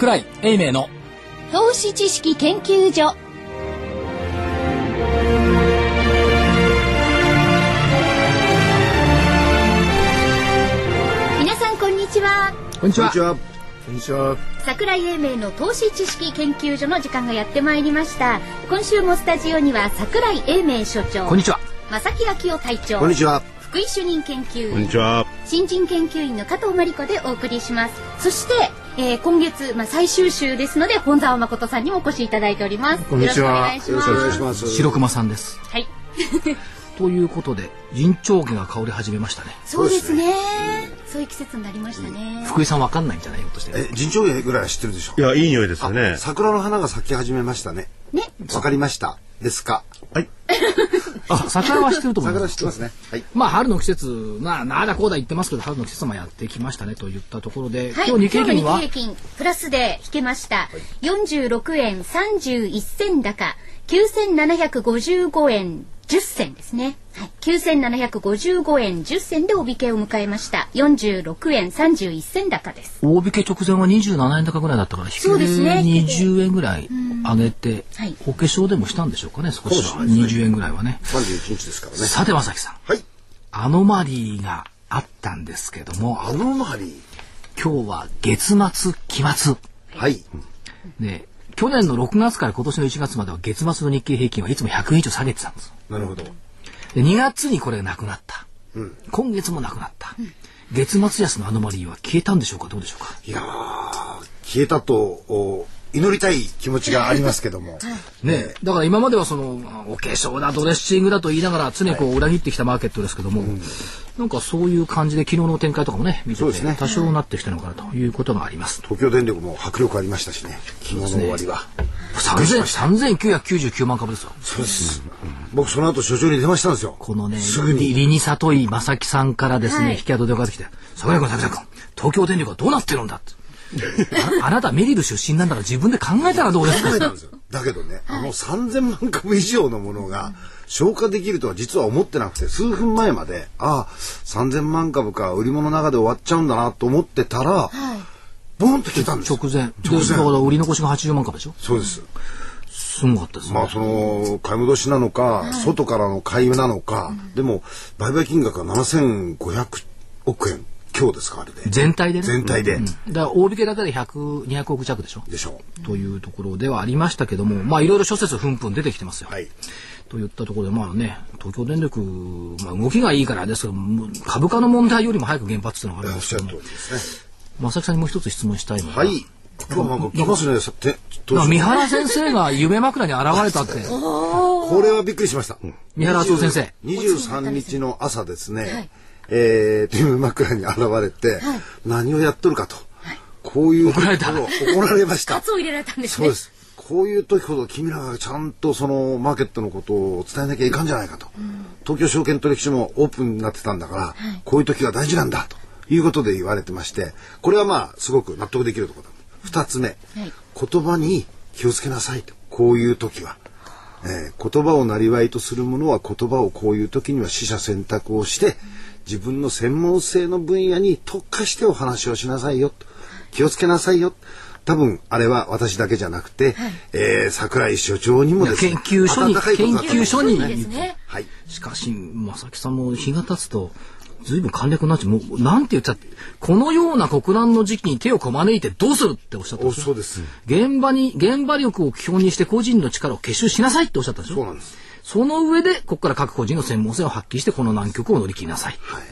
桜井英明の。投資知識研究所。皆さんこんにちは。こんにちは。こんにちは。桜井英明の投資知識研究所の時間がやってまいりました。今週もスタジオには桜井英明所長。こんにちは。正木昭夫隊長。こんにちは。福井主任研究員。ちは。新人研究員の加藤真理子でお送りします。そして、えー今月、まあ、最終週ですので本沢誠さんにもお越しいただいておりますこんにちは。よろしくお願いします。白熊さんですはいということで人長毛が香り始めましたね。そうですね。そういう季節になりましたね。福井さんわかんないんじゃない？よとして。え、陣長芸ぐらいは知ってるでしょ？いや、いい匂いですよね。桜の花が咲き始めましたね。ね。わかりました。ですか？はい。あ桜は知ってると思います。桜知ってますね。はい。まあ春の季節ななあだこうだ言ってますけど春の季節もやってきましたねといったところで、はい、今日日経平均は均プラスで引けました、46円31銭高。9755円10銭ですね、はい、9755円10銭でお引けを迎えました。46円31銭高です。大引け直前は27円高ぐらいだったから引きでそうですね。20円ぐらい上げて、はい。お化粧でもしたんでしょうかね少しは。ね。20円ぐらいはね。31日ですからね。さて正木さん。はい。アノマリーがあったんですけどもアノマリー。今日は月末期末。はい。で去年の6月から今年の1月までは月末の日経平均はいつも100円以上下げてたんです。なるほど。で2月にこれがなくなった、うん。今月もなくなった、月末安のアノマリーは消えたんでしょうか？どうでしょうか？いやー、消えたと、お祈りたい気持ちがありますけども。ね、だから今まではそのお化粧だドレッシングだと言いながら常にこう裏切ってきたマーケットですけども、なんかそういう感じで昨日の展開とかもね見ててね多少なってきたのかなということがあります。東京電力も迫力ありましたしね。昨日の終わりは。3000 3999万株ですよ。そうです。僕その後所長に電話したんですよ。このね、すぐに。リに里井正樹さんからですね、はい引き跡でかかってきて、桜井君、桜井君、東京電力はどうなってるんだって。あ あなたメリル出身なんだから自分で考えたらどうですか？考えたんですよ。だけどね、あの3000万株以上のものが消化できるとは実は思ってなくて、数分前まで、ああ、3000万株か売り物の中で終わっちゃうんだなと思ってたら、ボンと消えたんですよ。直前。で直前だから売り残しが80万株でしょ？そうです。すごかったですね。まあその買い戻しなのか、外からの買いなのか、でも売買金額が7500億円今日ですかあれで。全体でね？全体で、だから大引けだけで100、200億弱でしょ？でしょというところではありましたけども、まあいろいろ諸説ふんふん出てきてますよ。うはい。といったところで、まあね、東京電力、まあ動きがいいからですけど、株価の問題よりも早く原発っていうのがあるんおっしゃるですけども通りですね。正木さんにもう一つ質問したいのが、はい。今日なんか来ますねさて三原先生が夢枕に現れたって、これはびっくりしました、三原敦夫先生。23日の朝ですね、えー、夢枕に現れて、何をやっとるかと、こういう怒られた。ことを怒られました。カツを入れられたんですね。そうです。こういう時ほど君らがちゃんとそのマーケットのことを伝えなきゃいかんじゃないかと、東京証券取引所もオープンになってたんだから、こういう時が大事なんだと。いうことで言われてましてこれはまあすごく納得できるところだ二つ目、言葉に気をつけなさいと。こういう時は。えー言葉を生りとするものは言葉をこういう時には取捨選択をして自分の専門性の分野に特化してお話をしなさいよ。と気をつけなさいよ。多分あれは私だけじゃなくて、えー桜井所長にもですね研究所に研究所に。ですね。はい。しかし、正木さんも日が経つと、ずいぶん簡略になっちゃう。もう、なんて言っちゃって、このような国難の時期に手をこまねいてどうするっておっしゃったんおですよ。そうです。現場に、現場力を基本にして個人の力を結集しなさいっておっしゃったでしょそうなんですその上で、ここから各個人の専門性を発揮して、この難局を乗り切りなさい。はい。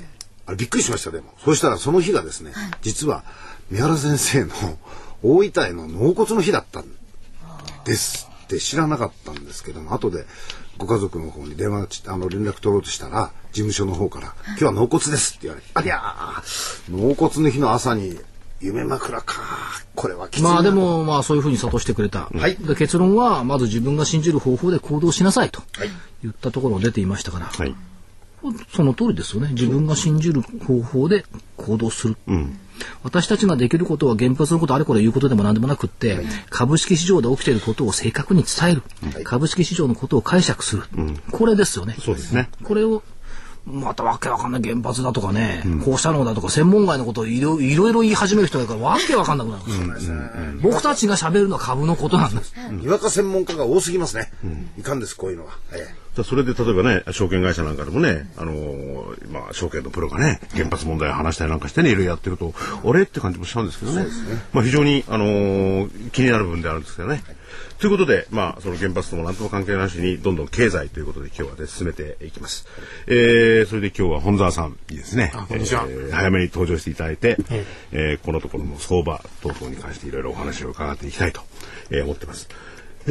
あれびっくりしましたでも。そうしたらその日がですね、実は三原先生の大分への納骨の日だったんですって知らなかったんですけども後でご家族の方に電話ちあの連絡取ろうとしたら事務所の方から「今日は納骨です」って言われて「ありゃー納骨の日の朝に夢枕かこれはまあでも、まあそういうふうに諭してくれた。はいで結論は、まず自分が信じる方法で行動しなさいとはい言ったところが出ていましたから、はい。その通りですよね。自分が信じる方法で行動する。私たちができることは原発のことあれこれ言うことでも何でもなくって、株式市場で起きていることを正確に伝える、株式市場のことを解釈する、これですよね。そうですね。これをまたわけわかんない原発だとかね、放射能だとか専門外のことをいろいろ言い始める人だからわけわかんなくなるんですよ。僕たちが喋るのは株のことなんです。にわか専門家が多すぎますね。いかんです、こういうのは。ええ、それで例えばね、証券会社なんかでもね、あのー、まあ、証券のプロがね、原発問題を話したりなんかしてね、いろいろやってると、あれ？って感じもしたんですけどね。ねまあ、非常に、あのー、気になる部分であるんですけどね。ということで、まあ、その原発とも何とも関係なしに、どんどん経済ということで今日は、ね、進めていきます。えー、それで今日は本沢さんにですね、早めに登場していただいて、えー、このところの相場等々に関していろいろお話を伺っていきたいと、えー、思ってます。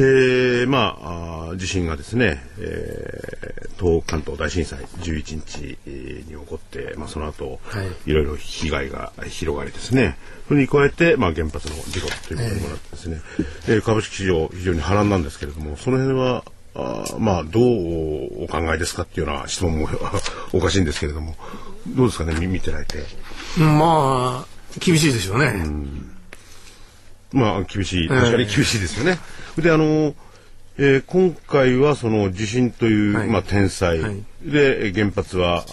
えー、まあ地震がですね、えー、東関東大震災11日に起こって、まあ、その後、はい、いろいろ被害が広がりですねそれに加えて、まあ、原発の事故ということにもなってですね、えー、株式市場非常に波乱なんですけれどもその辺はあまあどうお考えですかっていうような質問もおかしいんですけれどもどうですかね見てられて。まあ厳しいでしょうね。うんまあ、厳しい、確かに厳しいですよね。えー、で、あの、えー、今回はその地震という、はい、まあ、天災、はい、で原発は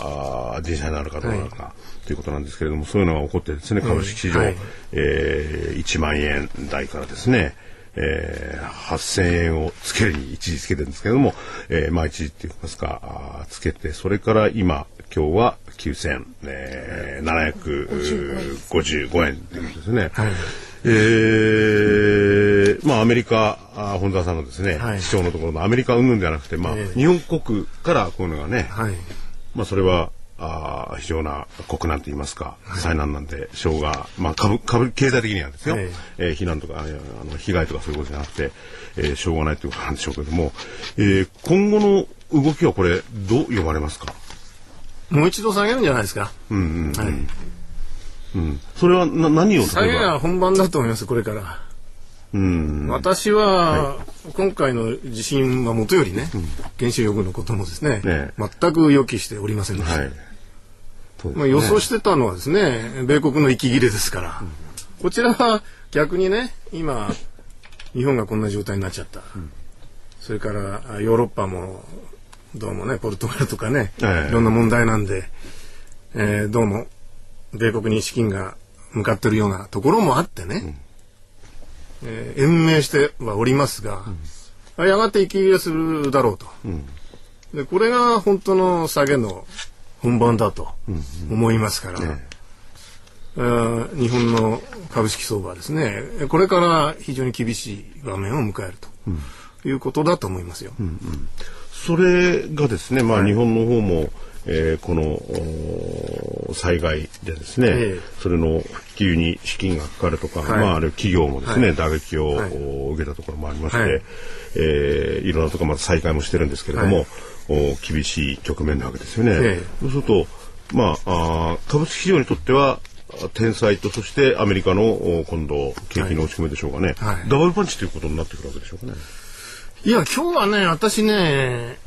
あ人災になるかどうなるか、はい、ということなんですけれどもそういうのが起こってですね株式市場、はい、えー、1万円台からですね、えー、8000円をつけるに一時つけてるんですけれども、えー、まあ一時って言いますかあつけてそれから今今日は9755、えー、円ということですね。はいえー、まあアメリカあ本田さんのですね、はい、市長のところのアメリカ云々ではなくて、まあ、えー、日本国からこういうのがね、はい、まあそれはあ非常な国難といいますか、災難なんで、しょうが、まあ株、株、経済的にはですよ、えー、えー、避難とか、あの、被害とかそういうことじゃなくて、えー、しょうがないということなんでしょうけども、えー、今後の動きはこれ、どう読まれますか？もう一度下げるんじゃないですか。うんうん、うん、はい。うん、それはな何を下げが本番だと思いますこれから。うん、私は、はい、今回の地震はもとよりね、うん、原子力のこともですね、ね、全く予期しておりませんでした。はい。ね、まあ、予想してたのはですね米国の息切れですから、うん、こちらは逆にね今日本がこんな状態になっちゃった、うん、それからヨーロッパもどうもねポルトガルとかね、いろんな問題なんで、えー、どうも米国に資金が向かってるようなところもあってね、うん、えー、延命してはおりますが、うん、やがて息切れするだろうと、うん、でこれが本当の下げの本番だと思いますから、うんうん、日本の株式相場はですね。これから非常に厳しい場面を迎えるということだと思いますよ。うんうん、それがですね、まあ、日本の方も、えー、この災害でですね、えー、それの復旧に資金がかかるとか、はい、まあ、ある企業もですね、はい、打撃を、はい、受けたところもありまして、はい。えー、いろんなところまた再開もしてるんですけれども、はい、お厳しい局面なわけですよね。えー、そうすると、まあ、あ株式市場にとっては天才とそしてアメリカの今度景気の落ち込みでしょうかね、はい、ダブルパンチということになってくるわけでしょうかね。いや今日はね私ね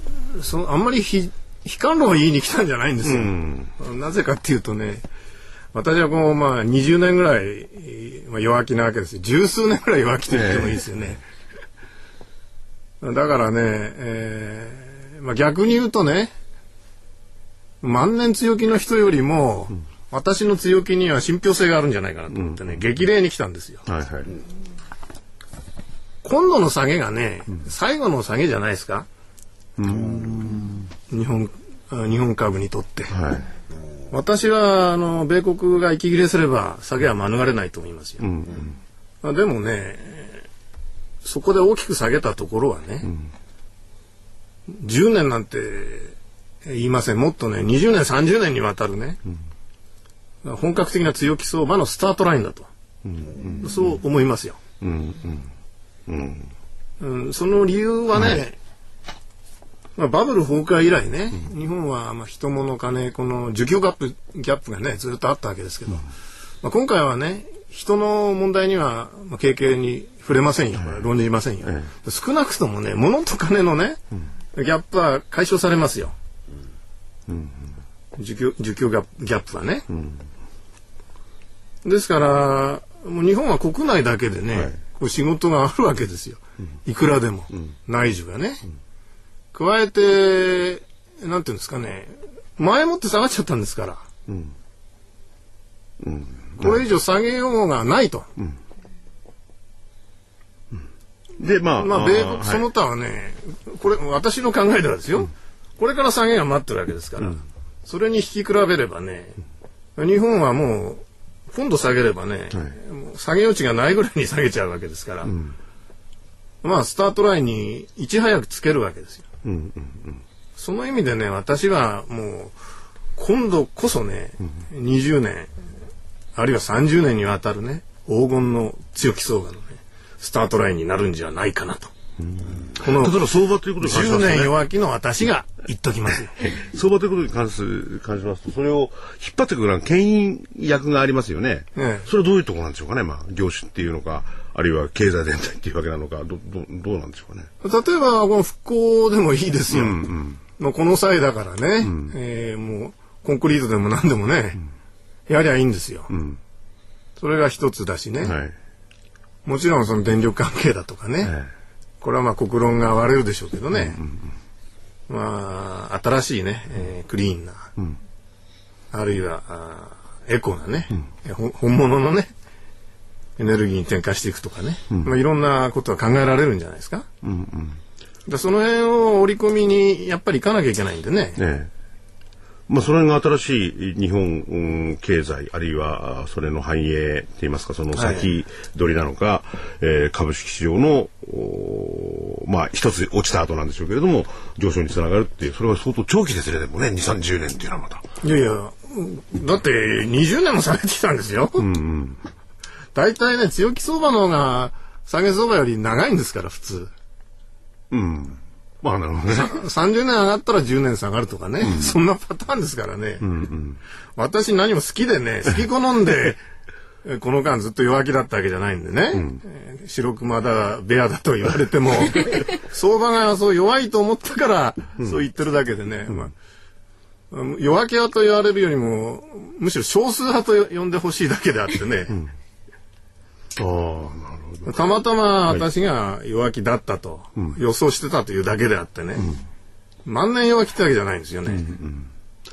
そあんまりひ悲観論を言いに来たんじゃないんですよ。うん、なぜかっていうとね、私はこう、まあ、20年ぐらい、まあ、弱気なわけですよ。十数年ぐらい弱気と言ってもいいですよね。だからね、えー、まあ、逆に言うとね、万年強気の人よりも、うん、私の強気には信憑性があるんじゃないかなと思ってね、うん、激励に来たんですよ。はいはい、今度の下げがね、最後の下げじゃないですか。日本日本株にとって、はい、私はあの米国が息切れすれば下げは免れないと思いますよ、うんうん、でもねそこで大きく下げたところはね、うん、10年なんて言いません。もっとね20年30年にわたるね、うん、本格的な強気相場のスタートラインだと、うんうん、そう思いますよ、うん。うん。うん、その理由はね、はいまあ、バブル崩壊以来ね、うん、日本はまあ人物金この需給ギャップギャップがねずっとあったわけですけど、うん、まあ、今回はね人の問題には、まあ、経験に触れませんよ、論じませんよ、少なくともね物と金のね、ギャップは解消されますよ、需給需給ギャップはね、ですからもう日本は国内だけでね、はい、こう仕事があるわけですよ、いくらでも、内需がね、加えて、なんていうんですかね、前もって下がっちゃったんですから。うん。うん、これ以上下げようがないと。うん。で、まあ、まあ、米国その他はね、これ、私の考えではですよ、これから下げが待ってるわけですから、それに引き比べればね、日本はもう、今度下げればね、下げ余地がないぐらいに下げちゃうわけですから、まあ、スタートラインにいち早くつけるわけですよ。その意味でね、私はもう、今度こそね、20年、あるいは30年にわたるね、黄金の強気相場のね、スタートラインになるんじゃないかなと。この相場ということに関しますと、ね、10年弱気の私が言っときます 相場ということに関す関しますと、それを引っ張ってくるのは牽引役がありますよね。ええ、それはどういうところなんでしょうかね。まあ、業種っていうのか、あるいは経済全体っていうわけなのか、ど、ど、どうなんでしょうかね。例えば、この復興でもいいですよ。うんうん、まあ、この際だからね、うん、えー、もう、コンクリートでも何でもね、うん、やりゃいいんですよ。うん、それが一つだしね。はい。もちろんその電力関係だとかね、ええ、これはまあ国論が割れるでしょうけどね、うんうんうん、まあ新しいね、えー、クリーンな、うん、あるいはあエコなね、うん、本物のねエネルギーに転化していくとかね、うん、まあ、いろんなことは考えられるんじゃないですか。うんうん、だその辺を織り込みにやっぱり行かなきゃいけないんでね。ねまあ、それが新しい日本、うん、経済、あるいはそれの繁栄といいますか、その先取りなのか、はい、えー、株式市場の、まあ、一つ落ちた後なんでしょうけれども、上昇につながるっていう、それは相当長期ですね、でもね、2、30年っていうのはまた。いやいや、だって20年も下げてきたんですよ。うんうん。大体ね、強気相場の方が下げ相場より長いんですから、普通。うん。まあなるほどね。30年上がったら10年下がるとかね、うん、そんなパターンですからね。うんうん、私何も好きでね、好き好んで、この間ずっと弱気だったわけじゃないんでね、うん、白熊だ、ベアだと言われても、相場がそう弱いと思ったから、そう言ってるだけでね、うん、まあ、弱気派と言われるよりも、むしろ少数派と呼んでほしいだけであってね。ああ、なるほど。たまたま私が弱気だったと予想してたというだけであってね、うん、万年弱気ってわけじゃないんですよね。うんうん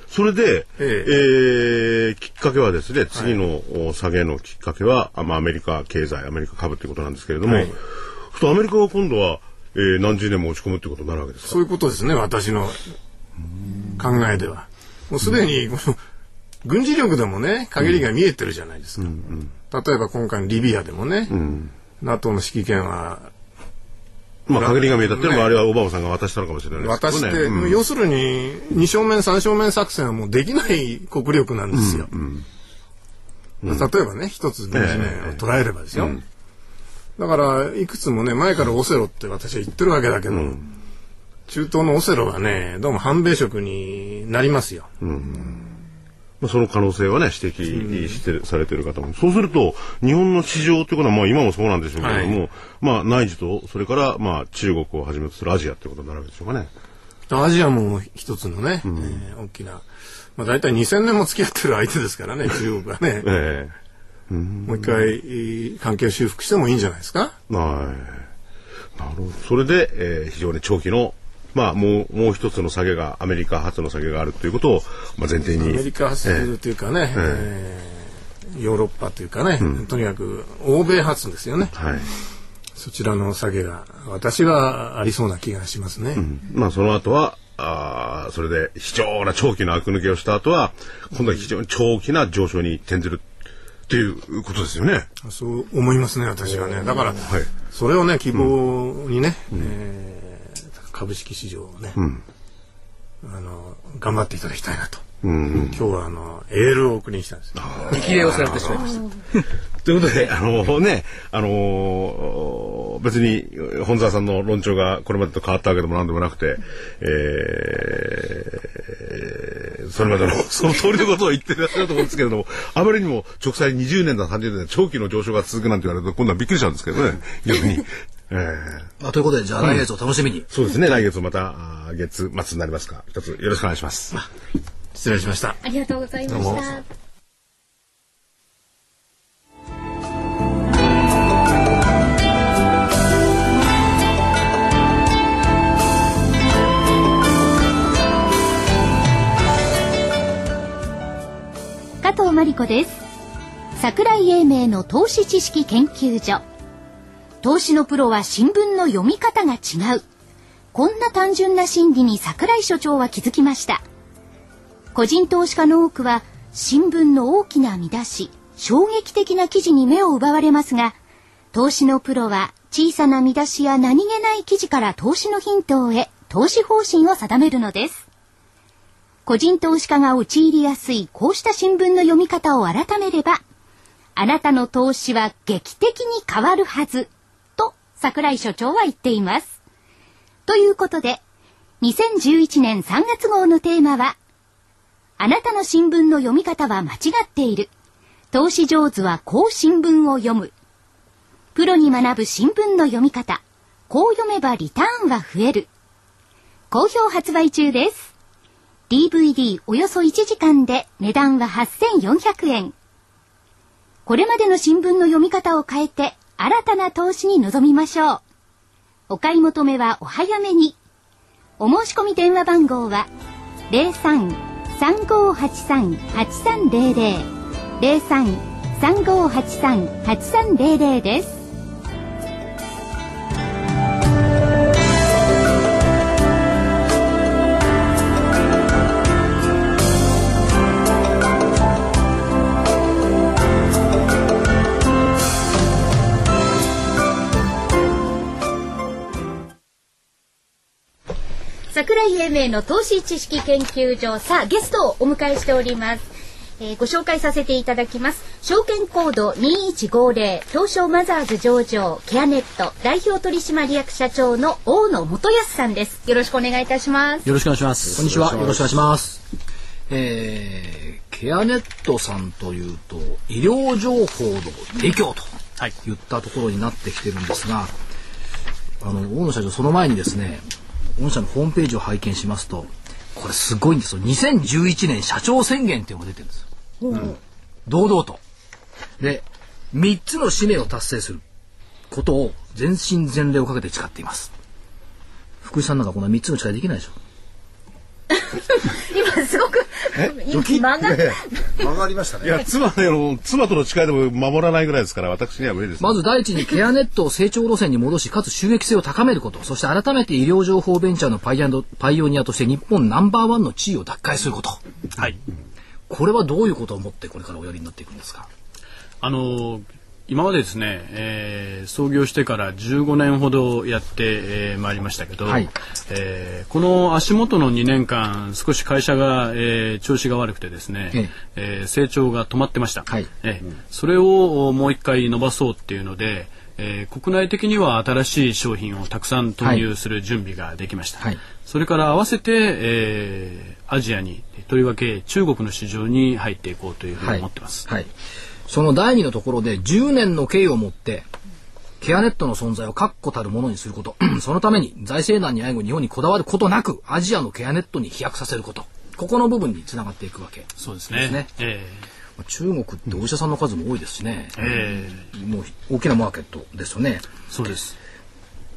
それで、ええ。えー、きっかけはですね、次の下げのきっかけは、はい、まあ、アメリカ経済、アメリカ株ということなんですけれども、はい、ふとアメリカが今度は、えー、何十年も落ち込むということになるわけですか？そういうことですね、私の考えでは。もうすでに、この、軍事力でもね、限りが見えてるじゃないですか。うんうん、例えば今回のリビアでもね、うん。NATO の指揮権はまあ、限りが見えたっていうのも、あれはオバマさんが渡したのかもしれないです渡して、うん、要するに、二正面、三正面作戦はもうできない国力なんですよ。うんうん、例えばね、一つ軍事面を捉えればですよ。だから、いくつもね、前からオセロって私は言ってるわけだけど、中東のオセロはね、どうも反米色になりますよ。うんまあ、その可能性はね指摘して、されてる方もそうすると日本の市場ということはまあ今もそうなんでしょうけれども、はい、まあ内需とそれからまあ中国をはじめとするアジアということになるわけでしょうかね。アジアも一つのね、うん、えー、大きな、まあ、大体2000年も付き合ってる相手ですからね 中国はね。えーうん、もう一回関係を修復してもいいんじゃないですか？はい。なるほど。それで、えー、非常に長期のまあ、もう、もう一つの下げが、アメリカ発の下げがあるということを、まあ、前提に。アメリカ発というかね、えー、ヨーロッパというかね、うん、とにかく、欧米発ですよね。はい。そちらの下げが、私はありそうな気がしますね。うん、まあ、その後は、あそれで非常な長期の悪抜けをした後は、今度は非常に長期な上昇に転ずるっていうことですよね。そう思いますね、私はね。だから、はい、それをね、希望にね、うん、えー株式市場をね、うん、あの頑張っていただきたいなと。うんうん、今日はあのエールを送りにしたんです。激励をされてしまいました。ということで、あのね、あのー、別に本沢さんの論調がこれまでと変わったわけでもなんでもなくて、えー、それまでの その通りのことを言ってらっしゃると思うんですけれども、あまりにも直裁20年だ30年長期の上昇が続くなんて言われると今度はびっくりしちゃうんですけどね、逆に。えー、まあ、ということで、じゃあ来月を楽しみに。うん、そうですね、来月また月末になりますか。一つよろしくお願いします。失礼しました。ありがとうございました。真理子です桜井英明の投資知識研究所投資のプロは新聞の読み方が違う。こんな単純な心理に桜井所長は気づきました。個人投資家の多くは新聞の大きな見出し衝撃的な記事に目を奪われますが投資のプロは小さな見出しや何気ない記事から投資のヒントを得投資方針を定めるのです。個人投資家が陥りやすいこうした新聞の読み方を改めればあなたの投資は劇的に変わるはず。桜井所長は言っています。ということで2011年3月号のテーマはあなたの新聞の読み方は間違っている。投資上手はこう新聞を読む。プロに学ぶ新聞の読み方。こう読めばリターンは増える。好評発売中です。DVD およそ1時間で値段は8400円。これまでの新聞の読み方を変えて新たな投資に臨みましょう。お買い求めはお早めに。お申し込み電話番号は03-3583-8300 03-3583-8300です。桜井英明の投資知識研究所さあゲストをお迎えしております、えー、ご紹介させていただきます。証券コード2150東証マザーズ上場ケアネット代表取締役社長の大野元康さんです。よろしくお願いいたします。よろしくお願いします。こんにちは。よろしくお願いします。えー、ケアネットさんというと医療情報の提供と言ったところになってきてるんですが、あの大野社長その前にですね御社のホームページを拝見しますとこれすごいんですよ。2011年社長宣言っていうのが出てるんですよ、うん、堂々と。で3つの使命を達成することを全身全霊をかけて誓っています。福井さんなんかこの3つの誓いできないでしょ。今すごく間が間がありましたね。いや妻の妻との誓いでも守らないぐらいですから私には無理です。まず第一にケアネットを成長路線に戻しかつ収益性を高めること、そして改めて医療情報ベンチャーのパイアパイオニアとして日本ナンバーワンの地位を奪回すること。はい。これはどういうことを思ってこれからおやりになっていくんですか？あの今までですね、えー、創業してから15年ほどやって、えー、まいりましたけど、はい、えー、この足元の2年間少し会社が、えー、調子が悪くてですね、ええ。ー、成長が止まってました、はい、えー、それをもう一回伸ばそうっていうので、えー、国内的には新しい商品をたくさん投入する準備ができました、はい、それから合わせて、えー、アジアにとりわけ中国の市場に入っていこうというふうに思ってます、はいその第二のところで10年の経緯を持って、ケアネットの存在を確固たるものにすること。そのために財政難にあいご日本にこだわることなく、アジアのケアネットに飛躍させること。ここの部分につながっていくわけ、そうですね。ねえー、中国ってお医者さんの数も多いですしね。えー、もう大きなマーケットですよね。そうです。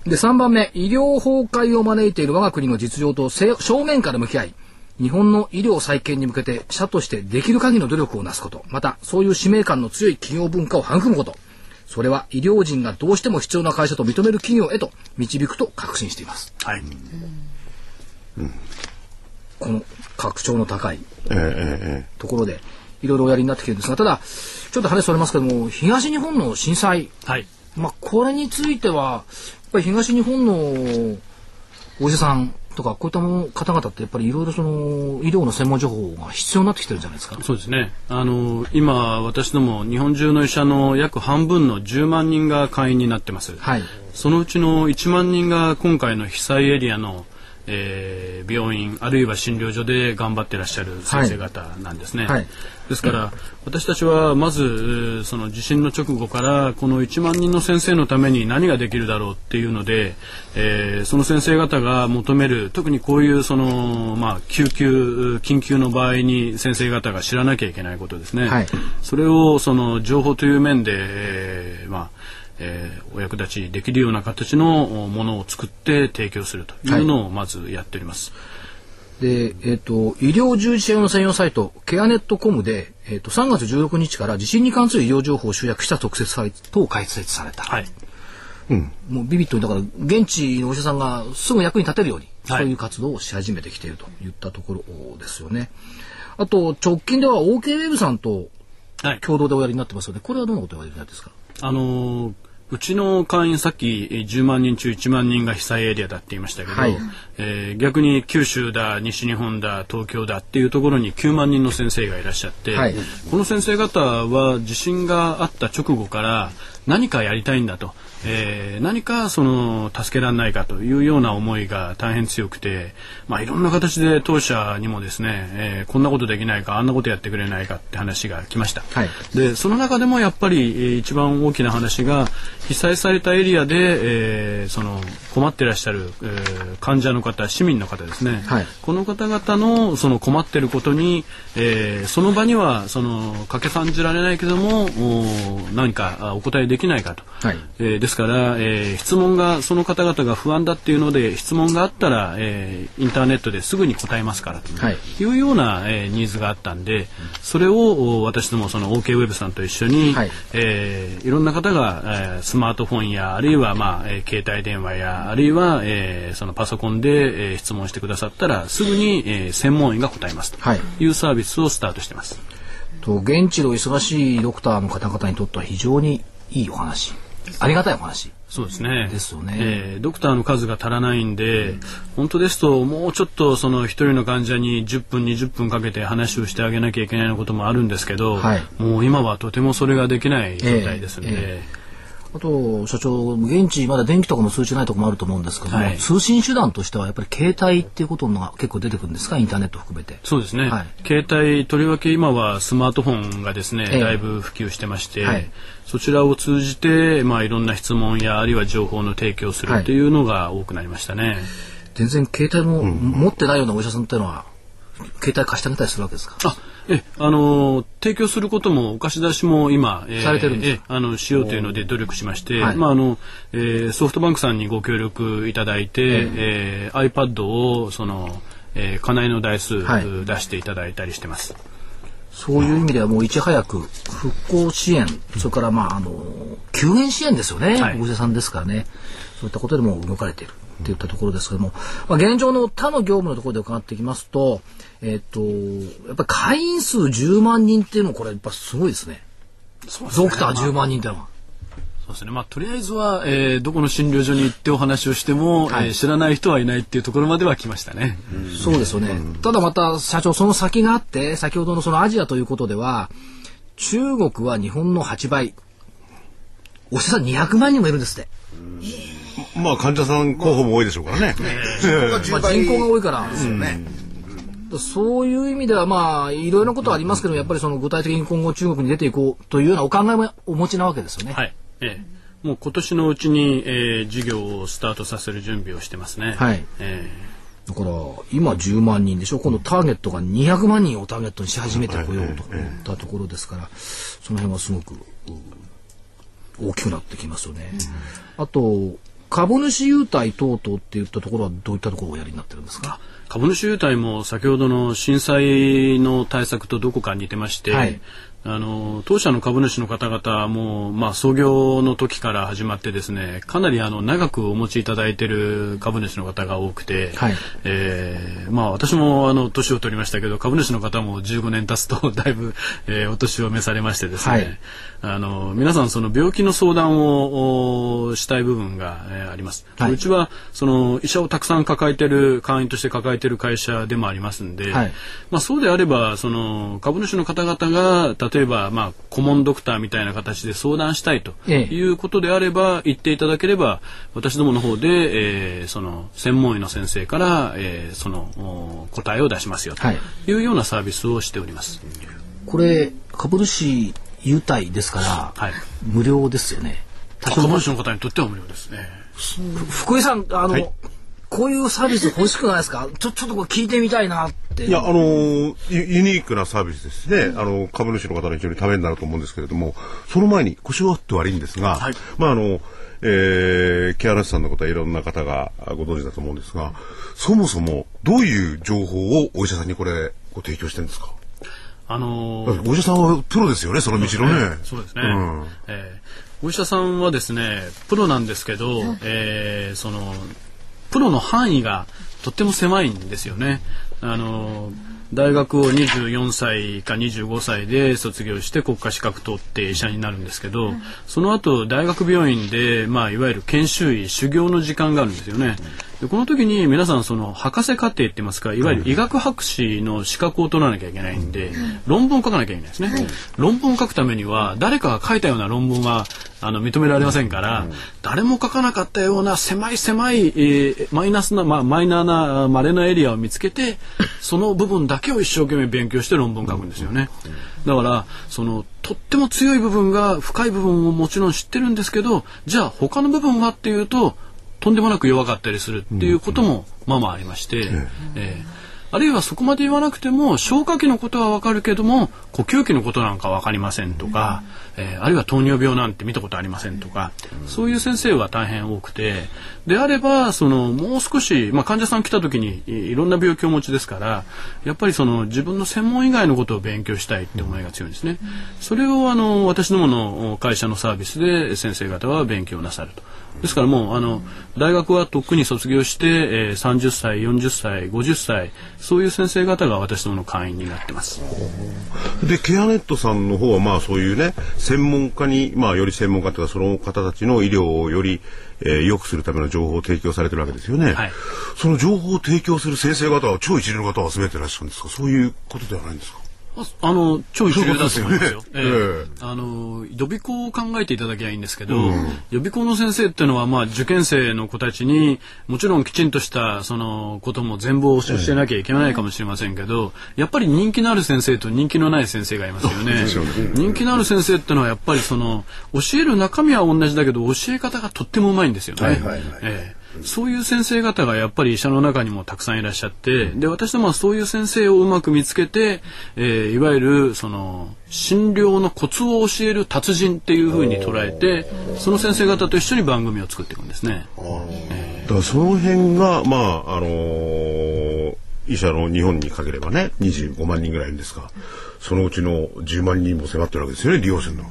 で、3番目、医療崩壊を招いている我が国の実情と正面から向き合い、日本の医療再建に向けて社としてできる限りの努力をなすこと。またそういう使命感の強い企業文化を育むこと。それは医療人がどうしても必要な会社と認める企業へと導くと確信しています。はい。うん、この拡張の高いところでいろいろおやりになってきてるんですがただちょっと話それますけども東日本の震災、はい、まあこれについてはやっぱり東日本のお医者さんとかこういったも方々ってやっぱりいろいろその医療の専門情報が必要になってきてるんじゃないですか。そうですね。あの今私ども日本中の医者の約半分の10万人が会員になってます、はい、そのうちの1万人が今回の被災エリアのえー、病院あるいは診療所で頑張ってらっしゃる先生方なんですね。はいはい、ですから、私たちはまずその地震の直後からこの1万人の先生のために何ができるだろうっていうので、えー、その先生方が求める特にこういうその、まあ、救急緊急の場合に先生方が知らなきゃいけないことですね。はい、それをその情報という面で、えー、まあえー、お役立ちできるような形のものを作って提供するというのをまずやっております。はい、で、えっ、ー、と、医療従事者用の専用サイト、ケアネットコムで、えっ、ー、と、3月16日から地震に関する医療情報を集約した特設サイトを開設された。はい。うん。もうビビットに、だから、現地のお医者さんがすぐ役に立てるように、そういう活動をし始めてきているといったところですよね。あと、直近では OK ウェブさんと共同でおやりになってますので、これはどんなことをおやりになってですか？あのーうちの会員さっき10万人中1万人が被災エリアだって言いましたけど、はい、えー、逆に九州だ西日本だ東京だっていうところに9万人の先生がいらっしゃって、はい、この先生方は地震があった直後から何かやりたいんだとえー、何かその助けられないかというような思いが大変強くて、まあ、いろんな形で当社にもですね、えー、こんなことできないかあんなことやってくれないかって話が来ました、はい、でその中でもやっぱり、えー、一番大きな話が被災されたエリアで、えー、その困ってらっしゃる、えー、患者の方市民の方ですね、はい、この方々のその困ってることに、えー、その場にはそのかけ算じられないけども何かお答えできないかと、はい。えー、ですから、えー、質問がその方々が不安だっていうので質問があったら、えー、インターネットですぐに答えますからというような、えー、ニーズがあったんでそれを私どもその OK ウェブさんと一緒に、はい。えー、いろんな方が、えー、スマートフォンやあるいは、まあえー、携帯電話やあるいは、えー、そのパソコンで、えー、質問してくださったらすぐに、えー、専門医が答えますというサービスをスタートしてます。と現地の忙しいドクターの方々にとっては非常にいいお話ありがたいお話。そうですね。ですよね。えー、ドクターの数が足らないんで、うん、本当ですともうちょっとその一人の患者に10分20分かけて話をしてあげなきゃいけないこともあるんですけど、はい、もう今はとてもそれができない状態ですので。えーえーあと、社長、現地、まだ電気とかも通じないところもあると思うんですけども、はい、通信手段としてはやっぱり携帯っていうことが結構出てくるんですか、インターネット含めて。そうですね。はい、携帯、とりわけ今はスマートフォンがですね、えー、だいぶ普及してまして、はい、そちらを通じて、まあ、いろんな質問や、あるいは情報の提供するというのが多くなりましたね。全然携帯も持ってないようなお医者さんっていうのは、携帯貸してあげたりするわけですか？あえあの提供することもお貸し出しも今、えー、されてるんですあのしようというので努力しまして、はい、まああのえー、ソフトバンクさんにご協力いただいて、えー、えー、iPad をその、えー、かなりの台数、はい、出していただいたりしてます。そういう意味ではもういち早く復興支援、それからまああの救援支援ですよね、はい、お医者さんですからね、そういったことでも動かれている。っていったところですけども、まあ、現状の他の業務のところで伺っていきますと、えっ、と、やっぱり会員数10万人っていうのはこれやっぱすごいですね。そうですねドクター10万人っていうのは。そうですね。まあ、とりあえずは、えー、どこの診療所に行ってお話をしても、はい、えー、知らない人はいないっていうところまでは来ましたね。うそうですよね。ただまた、社長、その先があって、先ほどのそのアジアということでは、中国は日本の8倍。お医者さん200万人もいるんですって。まあ患者さん候補も多いでしょうからね。まあ人口が多いからですよね。そういう意味ではまあいろいろなことはありますけどやっぱりその具体的に今後中国に出ていこうというようなお考えもお持ちなわけですよね。はい。ええもう今年のうちに、えー、事業をスタートさせる準備をしてますね。はい。えー、だから今10万人でしょ？このターゲットが200万人をターゲットにし始めてこようといったところですからその辺はすごく大きくなってきますよね。あと株主優待等々っていったところはどういったところをおやりになってるんですか？株主優待も先ほどの震災の対策とどこか似てまして、はい、あの当社の株主の方々も、まあ、創業の時から始まってですねかなりあの長くお持ちいただいている株主の方が多くて、はい、えー、まあ、私もあの年を取りましたけど株主の方も15年経つと だいぶ、えー、お年を召されましてですね、はい、あの皆さんその病気の相談をしたい部分が、えー、あります、はい、うちはその医者をたくさん抱えてる会員として抱えてる会社でもありますんで、まあ、そうであればその株主の方々が例え例えば、まあ、顧問ドクターみたいな形で相談したいということであれば、言っていただければ、私どもの方で、えー、その専門医の先生から、えー、その答えを出しますよというようなサービスをしております。これ株主優待ですから、はい、無料ですよね。株主の方にとっては無料ですね。福井さん、あの、はいこういうサービス欲しくないですか？ちょちょっとこれ聞いてみたいなって。いやあのユユニークなサービスですね、あの株主の方の非常にためになると思うんですけれどもその前に腰を割って悪いんですが、はい、まああのえー、ケアラスさんのことはいろんな方がご存知だと思うんですがそもそもどういう情報をお医者さんにこれご提供してるんですか？あのー、お医者さんはプロですよねその道のね、そうですね、うん、えー、お医者さんはですねプロなんですけど、えー、そのプロの範囲がとっても狭いんですよねあのー大学を24歳か25歳で卒業して国家資格取って医者になるんですけど、その後大学病院で、まあ、いわゆる研修医修行の時間があるんですよね。でこの時に皆さんその博士課程って言いますかいわゆる医学博士の資格を取らなきゃいけないんで、論文を書かなきゃいけないですね、論文を書くためには誰かが書いたような論文はあの認められませんから、誰も書かなかったような狭い狭い、えー、マイナスな、まあ、マイナーな稀なエリアを見つけて その部分だけを一生懸命勉強して論文を書くんですよね。だからそのとっても強い部分が深い部分をもちろん知ってるんですけどじゃあ他の部分はっていうととんでもなく弱かったりするっていうこともまあまあありまして、えーあるいはそこまで言わなくても消化器のことはわかるけども呼吸器のことなんかわかりませんとか、えー、あるいは糖尿病なんて見たことありませんとかそういう先生は大変多くてであればそのもう少し、まあ、患者さん来た時にいろんな病気をお持ちですからやっぱりその自分の専門以外のことを勉強したいって思いが強いんですね。それをあの私どもの会社のサービスで先生方は勉強なさると。ですからもうあの大学はとっくに卒業して、えー、30歳40歳50歳そういう先生方が私どもの会員になってます。でケアネットさんの方はまあそういうね専門家にまあより専門家というかその方たちの医療をよりえー、良くするための情報を提供されてるわけですよね、はい、その情報を提供する先生方は超一流の方を集めてらっしゃるんですか？そういうことではないんですか？あの超一流だと思いますよ。えー、あの予備校を考えていただきゃいいんですけど、うん、予備校の先生っていうのはまあ受験生の子たちにもちろんきちんとしたそのことも全部教えなきゃいけないかもしれませんけど、やっぱり人気のある先生と人気のない先生がいますよね。人気のある先生っていうのはやっぱりその教える中身は同じだけど教え方がとってもうまいんですよね。はいはいはい、えーそういう先生方がやっぱり医者の中にもたくさんいらっしゃって、で、私どもはそういう先生をうまく見つけて、えー、いわゆる、その、診療のコツを教える達人っていうふうに捉えて、その先生方と一緒に番組を作っていくんですね。えー、だからその辺が、まあ、あのー、医者の日本にかければね、25万人ぐらいいるんですか。そのうちの10万人も迫ってるわけですよね、利用者の。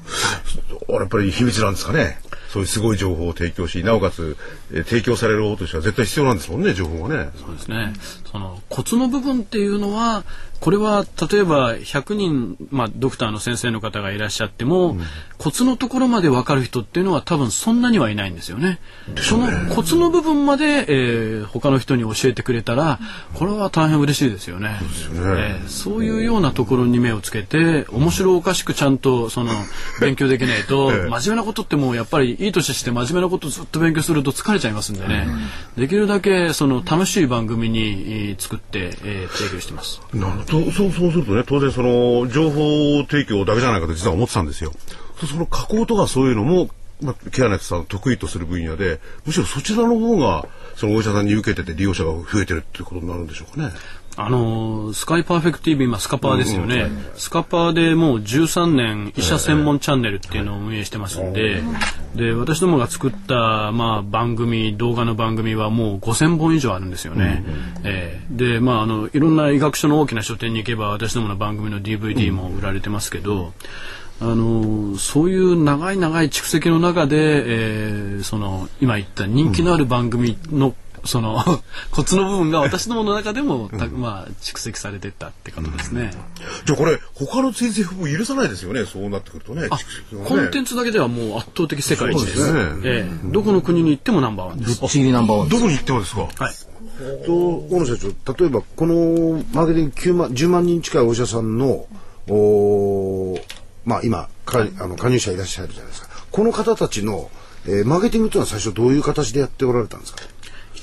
やっぱり秘密なんですかね。そういうすごい情報を提供しなおかつ、えー、提供される方としては絶対必要なんですもんね情報がね。そうですねそのコツの部分っていうのはこれは例えば100人、まあ、ドクターの先生の方がいらっしゃっても、うん、コツのところまで分かる人っていうのは多分そんなにはいないんですよね。ね。そのコツの部分まで、えー、他の人に教えてくれたらこれは大変嬉しいですよね。そう、ね、えー、そういうようなところに目をつけて面白おかしくちゃんとその勉強できないと、え真面目なことってもうやっぱりいい年して真面目なことずっと勉強すると疲れちゃいますんでね、うん、できるだけその楽しい番組に作って、えー、提供してます。なるほどそうそうするとね当然その情報提供だけじゃないかと実は思ってたんですよ。その加工とかそういうのもまあ、ケアネットさん得意とする分野でむしろそちらの方がそのお医者さんに受けてて利用者が増えてるっていうことになるんでしょうかね。あのスカイパーフェクト TV、まあ、スカパーですよね、スカパーでもう13年医者専門チャンネルっていうのを運営してますんで、で私どもが作った、まあ、番組動画の番組はもう5000本以上あるんですよね、えー、でまああのいろんな医学書の大きな書店に行けば私どもの番組の DVD も売られてますけど、あのそういう長い長い蓄積の中で、えー、その今言った人気のある番組のその コツの部分が私どもの中でも、うん、まあ蓄積されてったってことですね。じゃあこれ他の先生も許さないですよね。そうなってくるとね。ねコンテンツだけではもう圧倒的世界一です。ですね、ええ、どこの国に行ってもナンバーワンです。ぶっちぎりナンバーワンどこに行ってもですか？はい。と大野社長例えばこのマーケティング9万10万人近いお医者さんのおまあ今かあの加入者いらっしゃるじゃないですか。この方たちの、えー、マーケティングというのは最初どういう形でやっておられたんですか？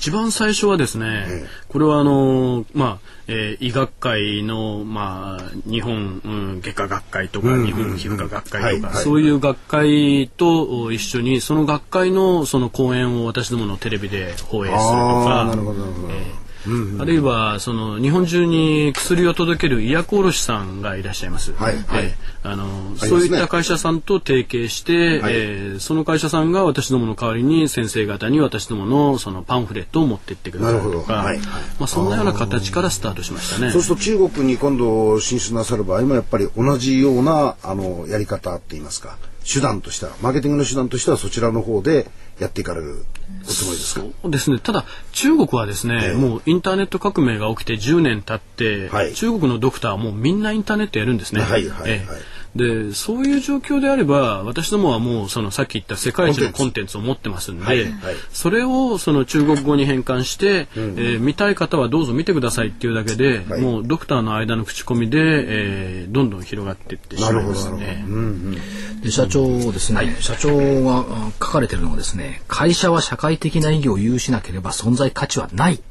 一番最初はですね、これはあのまあ、えー、医学会のまあ日本、うん、外科学会とか、うん、日本皮膚科学会とか、はい、そういう学会と一緒にその学会のその講演を私どものテレビで放映するとか。なるほどなるほど。えーうんうん、あるいはその日本中に薬を届ける医薬卸さんがいらっしゃいます。はい、はい、あの、ね、そういった会社さんと提携して、はい、えー、その会社さんが私どもの代わりに先生方に私どものそのパンフレットを持ってってくれたりとか、はい、まあそんなような形からスタートしましたね。そうすると中国に今度進出なさる場合もやっぱり同じようなあのやり方って言いますか。手段としてはマーケティングの手段としてはそちらの方でやっていかれるおつもりですか？そうですね。ただ中国はですね、えー、もうインターネット革命が起きて10年経って、はい、中国のドクターはもうみんなインターネットやるんですね。はいはいはい、えーでそういう状況であれば私どもはもうそのさっき言った世界一のコンテンツ。を持ってますんで、はいはい、それをその中国語に変換して、うん、えー、見たい方はどうぞ見てくださいっていうだけで、はい、もうドクターの間の口コミで、えー、どんどん広がっていってしまいますね。うんうん、で社長ですね、社長が書かれてるのはですね会社は社会的な意義を有しなければ存在価値はない、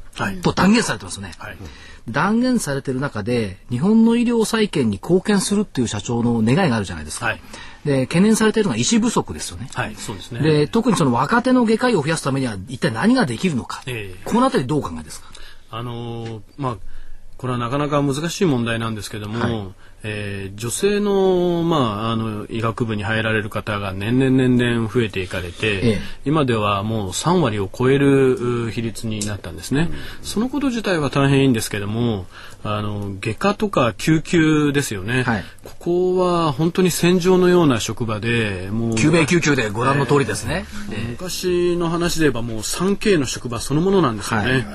と断言されてますね。はい断言されてる中で日本の医療再建に貢献するっていう社長の願いがあるじゃないですか。はい、で懸念されているのは医師不足ですよね。はい、そうですね。で特にその若手の外科医を増やすためには一体何ができるのか。えー、このあたりどうお考えですか？あのー、まあこれはなかなか難しい問題なんですけども、はい、えー、女性の,、まあ、あの医学部に入られる方が年々年々増えていかれて、ええ、今ではもう3割を超える比率になったんですね、うん、そのこと自体は大変いいんですけどもあの外科とか救急ですよね、はい、ここは本当に戦場のような職場でもう救命救急でご覧の通りですね、えー、昔の話で言えばもう 3K の職場そのものなんですよね。はい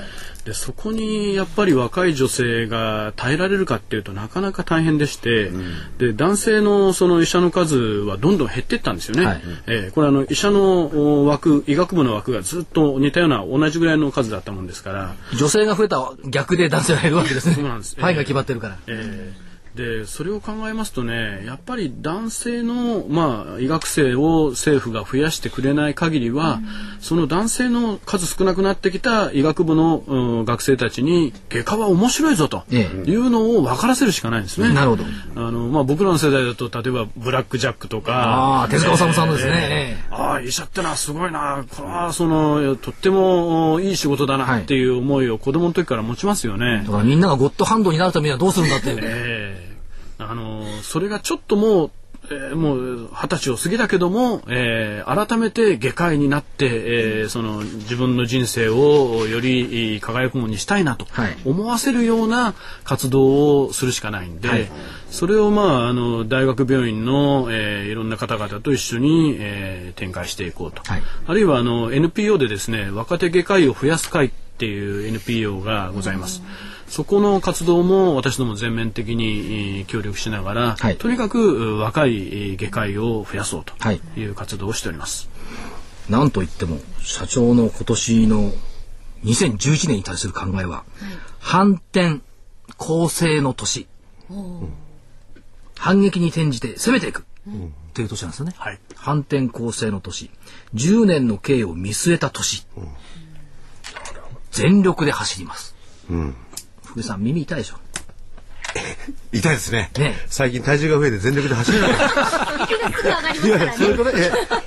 でそこにやっぱり若い女性が耐えられるかっていうとなかなか大変でして、うん、で男性のその医者の数はどんどん減っていったんですよね。はい、えー、これあの医者の枠医学部の枠がずっと似たような同じぐらいの数だったもんですから女性が増えた逆で男性が減るわけですね。そうなんです。範囲が決まってるから。えーでそれを考えますとねやっぱり男性の、まあ、医学生を政府が増やしてくれない限りは、うん、その男性の数少なくなってきた医学部の、うん、学生たちに外科は面白いぞというのを分からせるしかないんですね。なるほどあの、まあ、僕らの世代だと例えばブラック・ジャックとかあ手塚治虫さんですね。えー、ああ医者ってのはすごいなこれはそのとってもいい仕事だなっていう思いを子供の時から持ちますよね。だからみんながゴッドハンドになるためにはどうするんだっていう。えーあのそれがちょっともうえー、もう二十歳を過ぎたけども、えー、改めて外科医になって、えー、その自分の人生をより輝くものにしたいなと思わせるような活動をするしかないんで、はい、それを、まあ、あの大学病院の、えー、いろんな方々と一緒に、えー、展開していこうと、はい、あるいはあの NPO でですね若手外科医を増やす会っていう NPO がございます。うんそこの活動も私ども全面的に協力しながら、はい、とにかく若い外科医を増やそうという活動をしております。はい、なんといっても社長の今年の2011年に対する考えは、はい、反転攻勢の年、うん、反撃に転じて攻めていく、うん、という年なんですよね、はい、反転攻勢の年。10年の経営を見据えた年、うん、全力で走ります、うん福さん耳痛いでしょ？痛いですね。ね。最近体重が増えて全力で走れない。いや、それとね、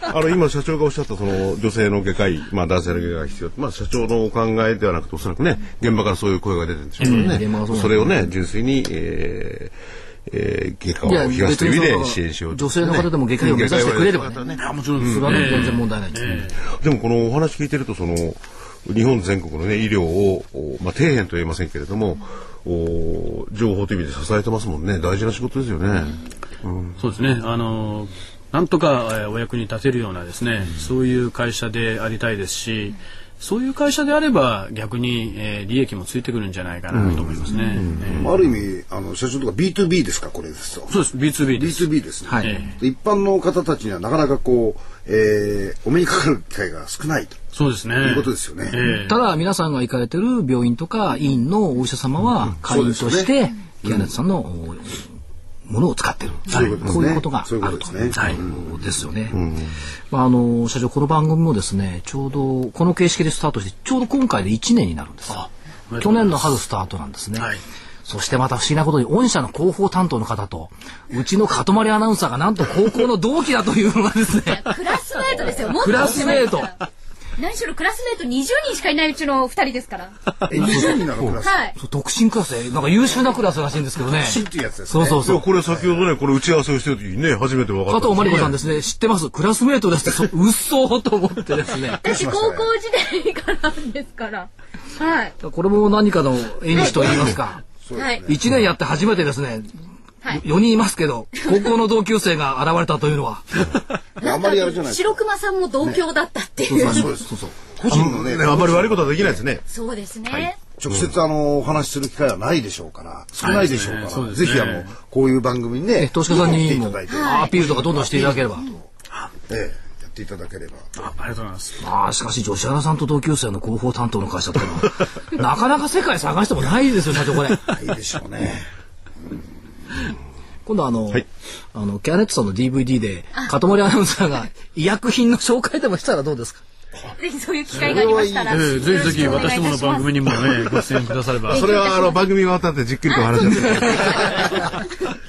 あの、今社長がおっしゃったその女性の外科医、まあ男性の外科医が必要。まあ社長のお考えではなくて、おそらくね、現場からそういう声が出てるんでしょうからね。うん、それをね、純粋に、えー、えー、外科を東という意味で支援しよう、ね、女性の方でも外科医を目指してくれればね。ね。もちろん、それはね、全然問題ないです、ね、でもこのお話聞いてると、その、日本全国の、ね、医療を、まあ、底辺と言えませんけれども、お情報という意味で支えてますもんね。大事な仕事ですよね。うん、そうですね。あのなんとか、えー、お役に立てるようなですね、うん、そういう会社でありたいですし、そういう会社であれば逆に、えー、利益もついてくるんじゃないかなと思いますね。うんある意味あの社長とか B2B ですかこれですと。そうです B2B です。B2B ですね。はい、一般の方たちにはなかなかこう、えー、お目にかかる機会が少ないと。そうですね。いうことですよね。えー、ただ皆さんが行かれてる病院とか医院のお医者様は会員として、木柳さんの、ものを使ってる。そういうこういうことがあると。ですね。はい。ですよね。まあ、あの、社長、この番組もですね、ちょうど、この形式でスタートして、ちょうど今回で1年になるんです。去年の春スタートなんですね。はい。そしてまた不思議なことに、御社の広報担当の方と、うちのかとまりアナウンサーがなんと高校の同期だというのがですね。クラスメートですよ、クラスメート。何しろクラスメート20人しかいないうちの2人ですから。え20人なのクラス？はい。そう独身クラスで、なんか優秀なクラスらしいんですけどね。新っていうやつですね。そうそうそう。これ先ほどね、これ打ち合わせをしてる時にね、初めて分かった。加藤真理子さんですね、知ってます？クラスメートですって、そうっそーと思ってですね。だって高校時代からですから。はい。これも何かの縁日と言いますか。はい。1年やって初めてですね、はい。4人いますけど、高校の同級生が現れたというのは。あんまりやるじゃないですか。白熊さんも同郷だったっていう、あそうですそうそう。個人のねね、あんまり悪いことはできないですね。そうですね、直接あのお話しする機会はないでしょうから少ないでしょうからそうですね。ぜひあのこういう番組にね投資家さんにもアピールとかどんどんしていただければ。ええやっていただければ。あありがとうございます。まあ、しかし、女子原さんと同級生の広報担当の会社っていうのは、なかなか世界探してもないですよ、社長、これ。いいでしょうね今度あの、はいあの、キャネットさんの DVD で、かともりアナウンサーが医薬品の紹介でもしたらどうですか？ぜひそういう機会がありましたら、ええぜひぜひ私どもの番組ににもね、ご出演くだされば。それはあの番組が終わった後でじっくりとお話しして。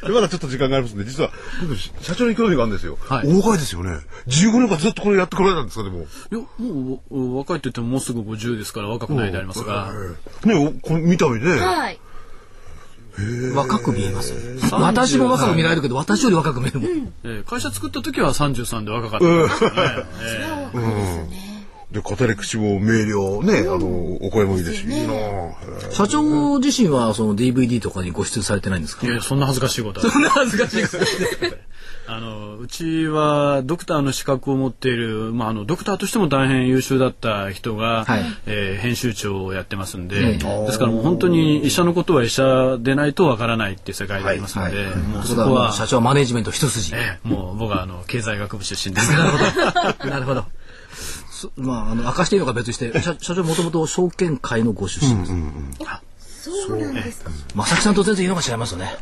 でまだちょっと時間がありますんで、実は僕社長に興味があるんですよ。はい大若いですよね。15年間ずっとこれやってこられたんですかでも。いや、もうお、若いって言ってももうすぐ50ですから若くないでありますが。ねおこ見た目ね。はい若く見えますよね。私も若く見られるけど、私より若く見えるもん。ええ会社作った時は33で若かったんですよね。ええで語り口も明瞭ね、あのお声もいいですし、いいなあ社長自身はその DVD とかにご出演されてないんですか？いやそんな恥ずかしいことは。そんな恥ずかしいですね。あの、うちはドクターの資格を持っている、まあ、あの、ドクターとしても大変優秀だった人が、はいえー編集長をやってますんで、ええですからもう本当に医者のことは医者でないとわからないっていう世界でありますので、もうそこはそこは、社長はマネジメント一筋。ええもう僕はあの、経済学部出身ですか なるら。ほど。なるほど。そまあ、あの、明かしていいのか別にして、社社長もともと証券会のご出身です。そうなんですか。正木さんと全然色が違いますよね。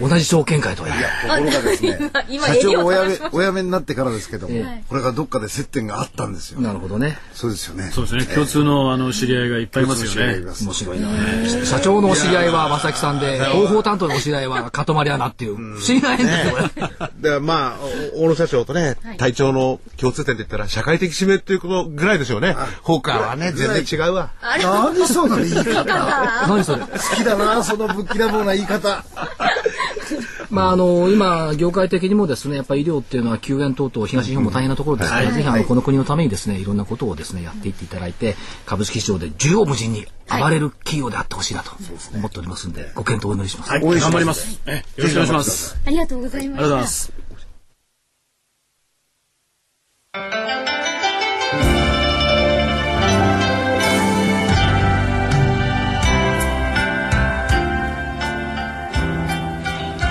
同じ証券会とはいえ。ところがですね 今社長お辞めお辞めになってからですけどもえこれがどっかで接点があったんですよなるほどね。そうですよね。そうですね、共通のあの、知り合いがいっぱいいますよね。面白いな。社長のお知り合いは正木さんで、広報担当のお知り合いはかとまりアナっていう、不思議な縁です。よ。でまあお大野社長とね、隊長の共通点って言ったら社会的使命っていうことぐらいでしょうね。他はね全然違うわ。何 その言い方何それ？好きだなそのぶっきらぼうな言い方。まあ、あの、今、業界的にもですね、やっぱり医療っていうのは救援等々、東日本も大変なところですから、ぜひ、あの、この国のためにですね、いろんなことをですね、やっていっていただいて、株式市場で縦横無尽に暴れる企業であってほしいなと思っておりますんで、ご検討お祈りします。応援し頑張ります。ええよろしくお願いします。ありがとうございまありがとうございしま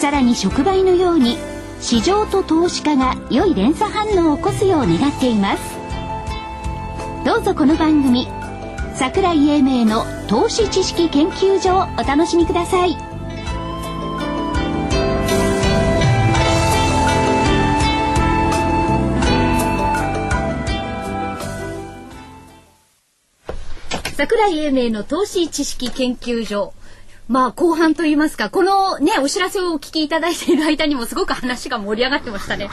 さらに触媒のように市場と投資家が良い連鎖反応を起こすよう願っています。どうぞこの番組桜井英明の投資知識研究所をお楽しみください。桜井英明の投資知識研究所。まあ後半といいますか、このね、お知らせをお聞きいただいている間にもすごごく話が盛り上がってましたね。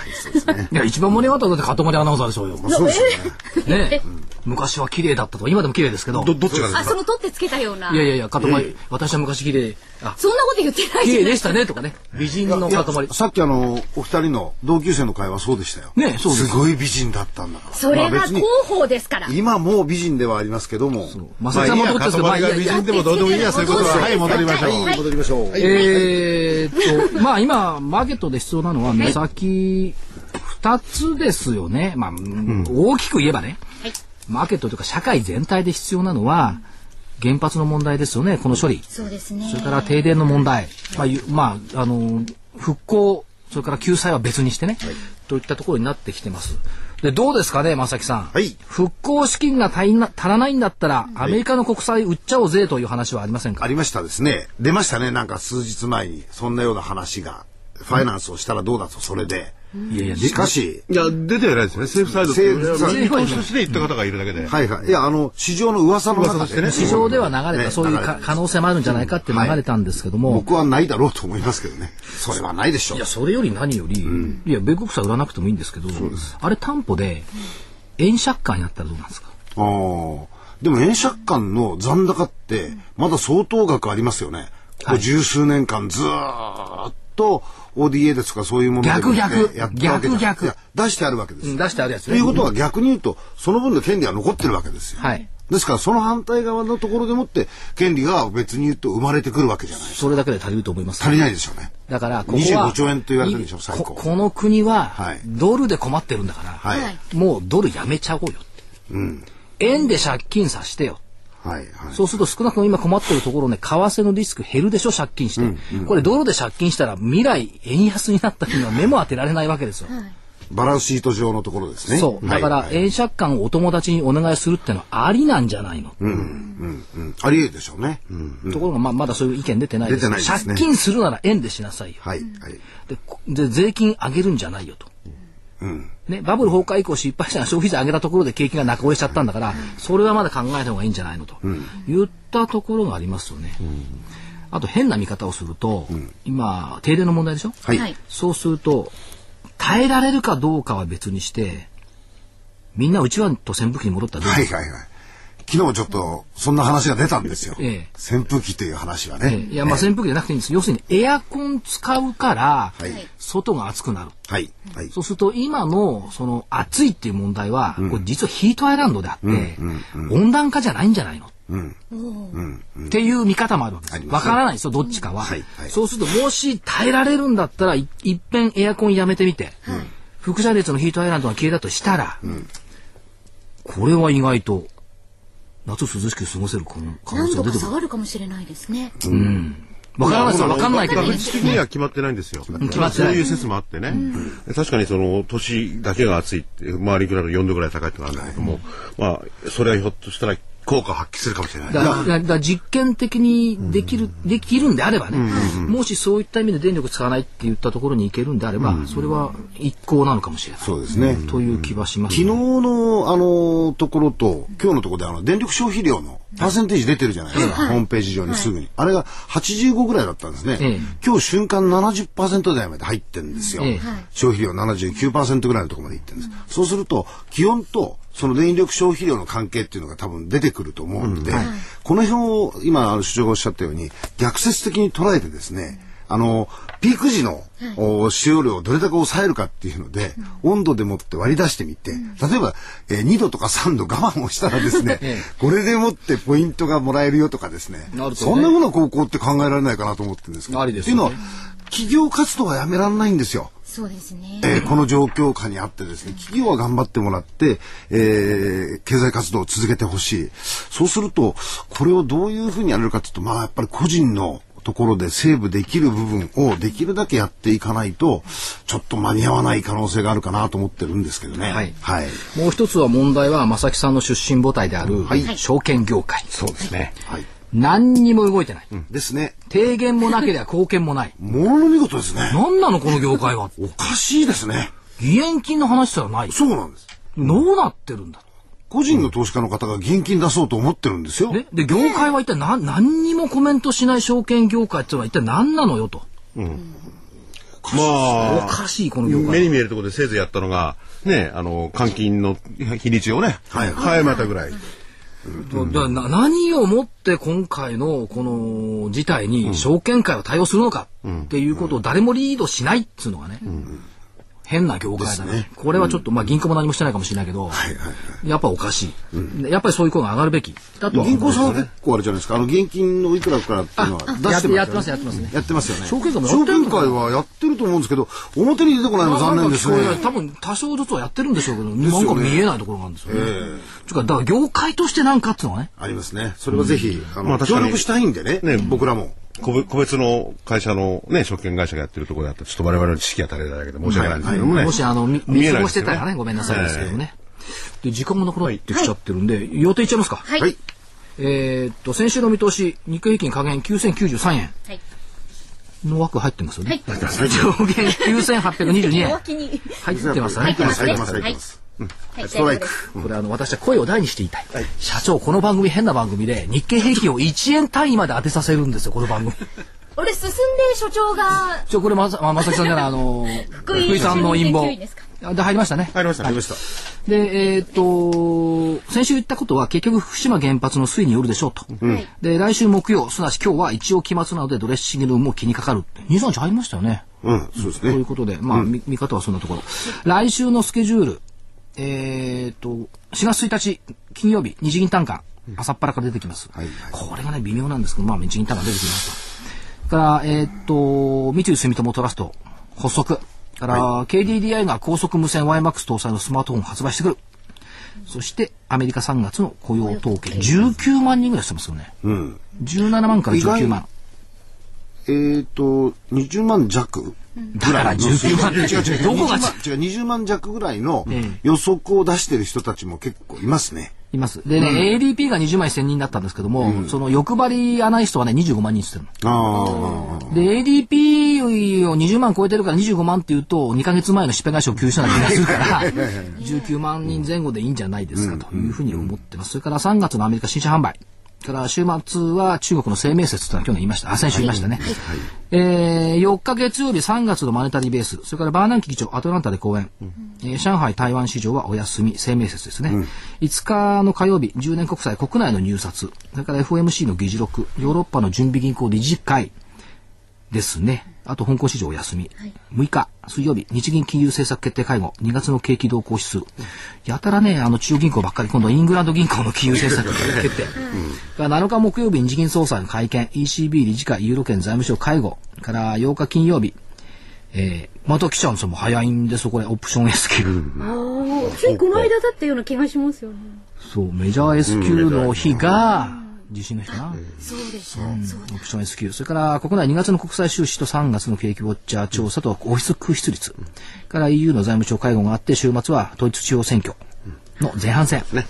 いや、一番盛り上がったのって、かとまりアナウンサーでしょうよ。そうですよね。ね昔は綺麗だったと今でも綺麗ですけど。ど、どっちがあ、その取ってつけたような。いやいやいや、かとまり、私は昔綺麗。あ、そんなこと言ってない綺麗でしたね、とかね。美人のかとまり。さっきあの、お二人の同級生の会話そうでしたよ。ねそうすごい美人だったんだから。それが広報ですから。今もう美人ではありますけども。まさかもどっちですか、まあいいや、美人でもどうでもいいや、そういうことは。はい、戻りましょう。戻りましょう。えーっと、まあ今、マーケットで必要なのは、目先二つですよね。まあ、大きく言えばね。マーケットというか社会全体で必要なのは、原発の問題ですよね、この処理。そうですね。それから停電の問題。まあ、まあ、あの、復興、それから救済は別にしてね、といったところになってきてます。で、どうですかね、正木さん。はい。復興資金が足りな足らないんだったら、アメリカの国債売っちゃおうぜという話はありませんか？ありましたですね。出ましたね、なんか数日前に、そんなような話が。ファイナンスをしたらどうだと、それで。いやいや、しかし。いや、出てはないですね。政府サイド政府見通しとして言った方がいるだけで。はいはい。いや、あの、市場の噂の中でね。市場では流れた、そういう可能性もあるんじゃないかって流れたんですけども。僕はないだろうと思いますけどね。それはないでしょう。いや、それより何より、いや、米国債売らなくてもいいんですけど、あれ担保で、円借款やったらどうなんですか？ああ。でも円借款の残高って、まだ相当額ありますよね。ここ十数年間ずっと ODA ですとかそういうもので逆逆。逆逆。出してあるわけです、うん、出してあるやつ、ね、ということは逆に言うとその分の権利は残ってるわけですよ。はい。ですからその反対側のところでもって権利が別に言うと生まれてくるわけじゃないそれだけで足りると思います、足りないでしょうね。だからここは25兆円と言われてるでしょ最高。この国はドルで困ってるんだから、はい、もうドルやめちゃおうよって、うん、円で借金させてよはいはい、そうすると少なくとも今困ってるところね、為替のリスク減るでしょ、借金して。うんうん、これドルで借金したら未来円安になった日には目も当てられないわけですよ。はいバランスシート上のところですね。そう。だから、円借款をお友達にお願いするってのはありなんじゃないの？うん、うん、うん。ありえでしょうね。うん、ところが、まあ、まだそういう意見出てないです。出てないですね。借金するなら円でしなさいよ。はい。はい。で、で税金上げるんじゃないよと。ね、バブル崩壊以降失敗したら消費税上げたところで景気が中折れしちゃったんだから、それはまだ考えた方がいいんじゃないのと、言ったところがありますよね。あと変な見方をすると、今、停電の問題でしょ、はい、そうすると、耐えられるかどうかは別にして、みんなうちわと扇風機に戻ったらどうですか、はいはいはい昨日ちょっとそんな話が出たんですよ。ええ、扇風機という話はね。ええ、いや、まあ扇風機じゃなくていいんです。要するにエアコン使うから、はい、外が暑くなる。はい。はい、そうすると今のその暑いっていう問題は、うん、これ実はヒートアイランドであって、うんうん、温暖化じゃないんじゃないの？うんっていう見方もあるわけです。わからないですよ、どっちかは。はいはい、そうすると、もし耐えられるんだったら、いいっぺんエアコンやめてみて、はい、輻射熱のヒートアイランドが消えたとしたら、これは意外と夏涼しく過ごせる可能性が出てくる。下がるかもしれないですね。うん。わからないですわかんないけど、ね。的には決まってないんですよ。決まってない。そういう説もあってね。確かにその、年だけが暑いって、周りくらいの4度ぐらい高いってのがあるんだけども、まあ、それはひょっとしたら効果を発揮するかもしれない。だだ実験的にできる、できるんであればね、もしそういった意味で電力使わないって言ったところに行けるんであれば、それは一向なのかもしれない。そうですね。という気はします、昨日の、あの、ところと、今日のところで、あの、電力消費量のパーセンテージ出てるじゃないですか、ホームページ上にすぐに。あれが85ぐらいだったんですね。今日瞬間70%台まで入ってるんですよ。消費量79%ぐらいのところまでいってるんです。そうすると、気温とその電力消費量の関係っていうのが多分出てくると思うので、うんはい、この辺を今、首相がおっしゃったように、逆説的に捉えてですね、あの、ピーク時の、はい、使用量をどれだけ抑えるかっていうので、うん、温度でもって割り出してみて、うん、例えば、えー、2度とか3度我慢をしたらですね、これでもってポイントがもらえるよとかですね、ね。そんなふうな高校って考えられないかなと思ってるんですけど、ね、っていうのは、企業活動はやめられないんですよ。そうですね。えー、この状況下にあってですね、企業は頑張ってもらって、えー、経済活動を続けてほしい。そうすると、これをどういうふうにやれるかというと、まあやっぱり個人のところでセーブできる部分をできるだけやっていかないと、ちょっと間に合わない可能性があるかなと思ってるんですけどね。はい。はい、もう一つは問題は、正木さんの出身母体である、はい、証券業界。そうですね。はい。何にも動いてない。うん、ですね。提言もなければ貢献もない。ものの見事ですね。何なのこの業界は。おかしいですね。義援金の話すらない。そうなんです。どうなってるんだ個人の投資家の方が現金出そうと思ってるんですよ。で、業界は一体何、何にもコメントしない証券業界っていうのは一体何なのよと。うん。まあ、おかしい、この業界。目に見えるところでせいぜいやったのが、ね、あの、換金の日にちをね、はい、はい、またぐらい。うん、だな何をもって今回のこの事態に証券会は対応するのかっていうことを誰もリードしないっつうのがね、うん変な業界だね。ねこれはちょっと、まあ銀行も何もしてないかもしれないけど、はいはいはい、やっぱおかしい、うん、やっぱりそういう声が上がるべきだと、銀行さんは結構あれじゃないですか、あの現金のいくらからっていうのは出してやってますやってますね。やってますよね。証券会も証券会はやってると思うんですけど、表に出てこないの残念ですね。多分多少ずつはやってるんでしょうけど、ね、なんか見えないところがあるんですよね。えー、だから業界としてなんかっていうのはね。ありますね。それはぜひ、あの、まあ、協力したいんでね、ね僕らも。個別の会社のね、証券会社がやってるところだと、ちょっと我々の知識が足りないだけで申し訳ないんですけどもね。もし、あの、見過ごしてたらね、ごめんなさいですけどね。で、時間もなくなってきちゃってるんで、予定いっちゃいますか？はい。えっと、先週の見通し、日経平均下限9093円。はい。の枠入ってますよね。はい。上限9822円。入ってますね。入ってます、入ってます、入ってます。ストライク。これあの、私は声を大にして言いたい。はい、社長、この番組変な番組で、日経平均を1円単位まで当てさせるんですよ、この番組。俺進んで所長が。ちょ、これまさ、まさきさんじゃない、あの、福井さんの陰謀。で、入りましたね。入りました、入りました。で、えっと、先週言ったことは結局福島原発の推移によるでしょうと。うん、で、来週木曜、すなわち今日は一応期末なのでドレッシングも気にかかる。23日入りましたよね。うん、そうですね。ということで、まあ、見方はそんなところ。来週のスケジュール、えー、っと、4月1日金曜日、日銀単価、朝っぱらから出てきます。はいはい、これがね、微妙なんですけど、まあ、日銀単価出てきますと。から、えー、っと、三井住友トラスト、発足。から、はい、KDDI が高速無線 YMAX 搭載のスマートフォンを発売してくる。そして、アメリカ3月の雇用統計、19万人ぐらいしてますよね。うん。17万から19万。えっ、ー、と、20万弱ぐらいの。19万。違う違う。どこが？違う、20万弱ぐらいの予測を出してる人たちも結構いますね。います。でね、うん、ADP が20万1000人だったんですけども、うん、その欲張りアナリストはね、25万人ってるの。で、ADP を20万超えてるから25万って言うと、2か月前のしっぺ返しを給したような気がするから、19万人前後でいいんじゃないですかというふうに思ってます。それから3月のアメリカ新車販売。から週末は中国の生命節というのは去年言いました。あ、先週言いましたね。はい、えー、4日月曜日3月のマネタリーベース、それからバーナンキ議長アトランタで講演、うん、えー、上海台湾市場はお休み、生命節ですね。うん、5日の火曜日、10年国債国内の入札、それから FOMC の議事録、ヨーロッパの準備銀行理事会ですね。あと香港市場お休み、はい、6日水曜日日銀金融政策決定会合2月の景気動向指数、うん、やたらねあの中央銀行ばっかり今度はイングランド銀行の金融政策決定、うん、7日木曜日日銀総裁の会見 ECB 理事会ユーロ圏財務省会合。から8日金曜日えー、また来ちゃうんですよ。もう早いんですよ、これ、オプション S q ああ、ついこの間だったような気がしますよね。そう、メジャー S q の日が、地震の日かな。そうでした。うん、オプション S q それから国内2月の国際収支と3月の景気ウォッチャー調査とオフィス空室率。から EU の財務省会合があって週末は統一地方選挙の前半戦。ね、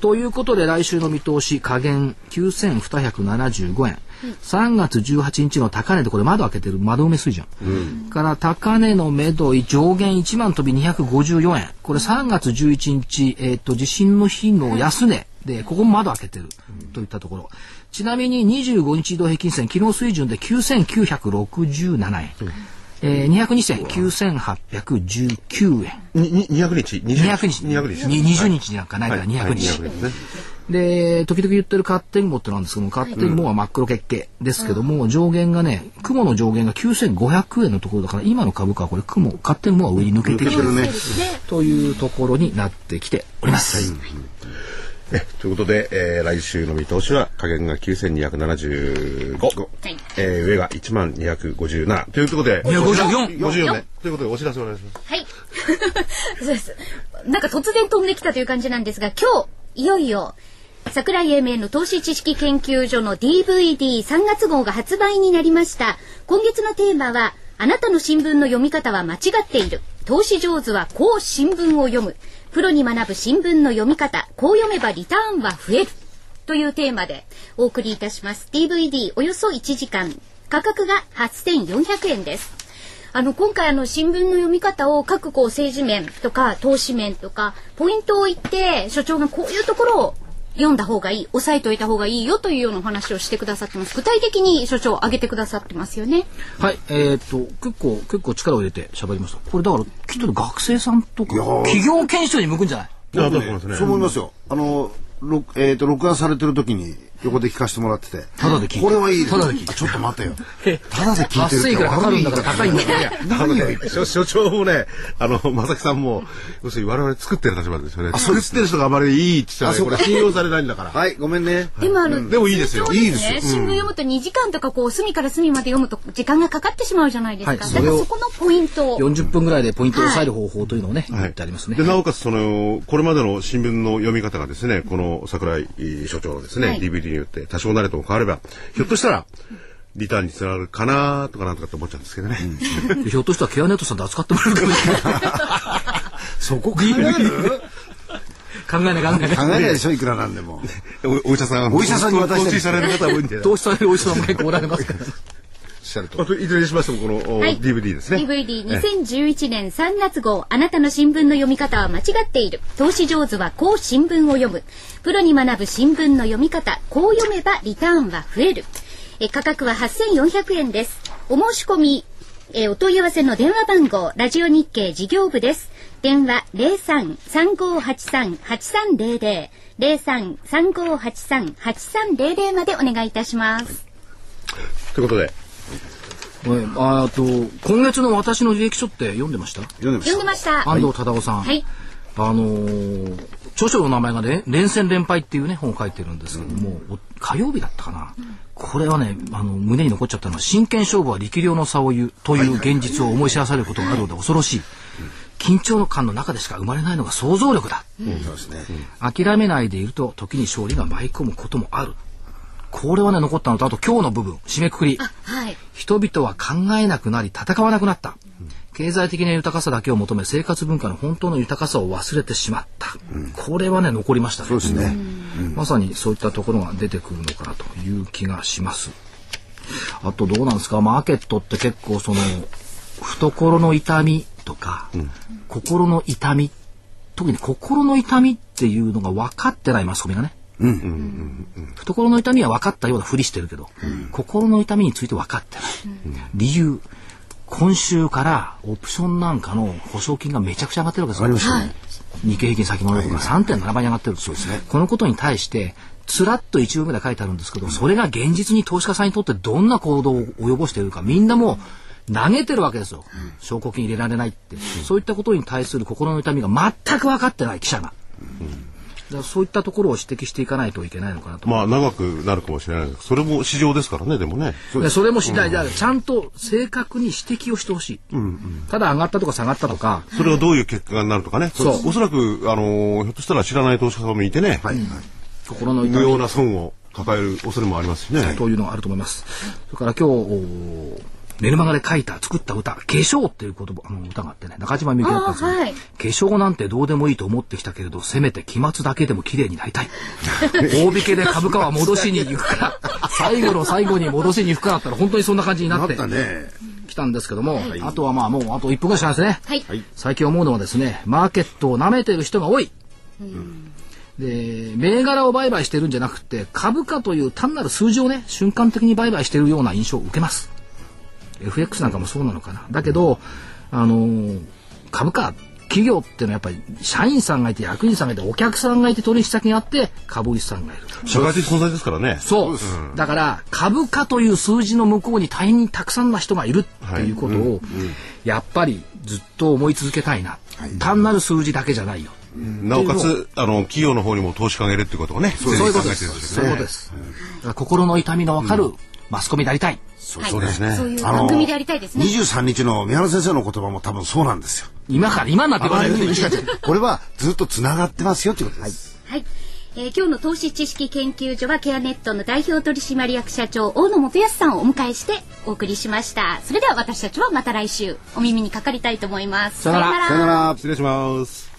ということで来週の見通し下限9275円。3月18日の高値でこれ窓開けてる窓埋め水準、うん、から高値の目処上限1万飛び254円これ3月11日、えーと、地震の日の安値、で、ここも窓開けてるといったところ。ちなみに25日移動平均線、昨日水準で9967円。うんえー、202銭9819円。に200日 ?200 日？200日。20日なんかないから200日。で、時々言ってるカッテンモってなんですけども、カッテンモは真っ黒血系ですけども、上限がね、雲の上限が9500円のところだから、今の株価はこれ雲、カッテンモは上に抜けてきてる。ね。というところになってきております。えということで、えー、来週の見通しは下限が9275、はい、えー、上が1万257ということで254 54ね。ということでお知らせお願いします。はい。そうです。なんか突然飛んできたという感じなんですが今日いよいよ桜井英明の投資知識研究所の DVD3 月号が発売になりました今月のテーマはあなたの新聞の読み方は間違っている投資上手はこう新聞を読むプロに学ぶ新聞の読み方、こう読めばリターンは増える。というテーマでお送りいたします。DVD およそ1時間。価格が8400円です。あの今回あの新聞の読み方を各こう政治面とか投資面とかポイントを言って所長がこういうところを読んだ方がいい、押さえといた方がいいよというようなお話をしてくださってます。具体的に所長挙げてくださってますよね。はい、えー、っと結構結構力を入れて喋りました。これだからきっと学生さんとか企業研修に向くんじゃない？そう思いますよ。あのえっ、と録画されてる時に横で聞かせてもらってて。ただで聞いてこれはいいただで聞いてちょっと待てよ。ただで聞いてるって。かかるんだから高いんだよ。何を言って 所長もね、あの、まさきさんも、要するに我々作ってる立場ですよね。作ってる人があまりいいって言ったら、これ信用されないんだから。はい、ごめんね。でもあの、でもいいですよ。いいですよ。新聞読むと2時間とかこう、隅から隅まで読むと時間がかかってしまうじゃないですか。だからそこのポイントを。40分ぐらいでポイントを押さえる方法というのをね、言ってありますね。で、なおかつその、これまでの新聞の読み方がですね、この桜井所長のですね、DVD によって多少なれとも変われば、ひょっとしたら、リターンにつながるかなとかなんとかって思っちゃうんですけどね。うん、ひょっとしたらケアネットさんで扱ってもらえるかもしれない。そこ考える考えない考えない。考えないでしょいくらなんでも。お医者さん。お医者さんに渡して。投資される方多いんで。投資されるお医者さんも結構おられますから。しゃると。いずれにしましてもこの、はい、DVD ですね。DVD2011 年3月号、あなたの新聞の読み方は間違っている。投資上手はこう新聞を読む。プロに学ぶ新聞の読み方、こう読めばリターンは増える。え価格は8400円です。お申し込み、えお問い合わせの電話番号、ラジオ日経事業部です。電話03-3583-8300。03-3583-8300までお願いいたします。ということで、あと今月の私の履歴書って読んでました？読んでました。安藤忠夫さん、はい、あのー、著書の名前がね「連戦連敗」っていうね本を書いてるんですけども、うん、火曜日だったかな、うん、これはねあの胸に残っちゃったのは真剣勝負は力量の差を言うという現実を思い知らされることがあるので恐ろしい。緊張感の中でしか生まれないのが想像力だ、うん、諦めないでいると時に勝利が舞い込むこともあるこれはね残ったのとあと今日の部分締めくくり、はい、人々は考えなくなり戦わなくなった、うん、経済的な豊かさだけを求め生活文化の本当の豊かさを忘れてしまった、うん、これはね残りましたね。そうですね、まさにそういったところが出てくるのかなという気がします。あとどうなんですか？マーケットって結構その懐の痛みとか、心の痛み。特に心の痛みっていうのが分かってないマスコミがねうん、懐の痛みは分かったようなふりしてるけど、うん、心の痛みについて分かってない、うん、理由今週からオプションなん。かの保証金がめちゃくちゃ上がってるわけですよ、ね、日経平均先物とか3.7倍に上がってるそうですねこのことに対してつらっと一部目で書いてあるん。ですけど、それが現実に投資家さん。にとってどん。な行動を及ぼしているかみん。なもう投げてるわけですよ、証拠金入れられないって、そういったことに対する心の痛みが全く分かってない記者が。そういったところを指摘していかないといけないのかなと。まあ長くなるかもしれないそれも市場ですからね、でもね。それも次第で、うん、ちゃんと正確に指摘をしてほしい、うんうん。ただ上がったとか下がったとか。それがどういう結果になるとかね。そう。おそらく、あのひょっとしたら知らない投資家さんもいてね。はい、はい。心の無用な損を抱える恐れもありますしね。というのがあると思います。それから今日、メルマガで書いた、作った歌、化粧っていう言葉、あの歌があってね、中島みゆきだったんですよ、はい、化粧なんてどうでもいいと思ってきたけれど、せめて期末だけでも綺麗になりたい。大引けで株価は戻しに行くから、最後の最後に戻しに行くからったら本当にそんな感じになって。なね。来たんですけども、はい、あとはまあもうあと1分ぐらいしかないですね、はい、最近思うのはですねマーケットを舐めてる人が多い、うんで、銘柄を売買してるんじゃなくて、株価という単なる数字をね、瞬間的に売買してるような印象を受けます。FX なんかもそうなのかな。だけど、あのー、株価、企業っていうのはやっぱり社員さんがいて役員さんがいてお客さんがいて取引先があって株主さんがいる。社会的存在ですからね。そう、うん、だから株価という数字の向こうに大変にたくさんの人がいるっていうことを、やっぱりずっと思い続けたいな、はい、単なる数字だけじゃないよ、なおかつあの企業の方にも投資家がいるってことをねそういうことです、そうです、心の痛みの分かるマスコミでありたい、そうですね。そういう番組でありたいですね。二十三日の宮原先生の言葉も多分そうなんですよ。今から今になってこないこれはずっとつながってますよってことです。はい。えー、今日の投資知識研究所はケアネットの代表取締役社長大野元康さんをお迎えしてお送りしましたそれでは私たちはまた来週お耳にかかりたいと思いますさよならさよなら失礼します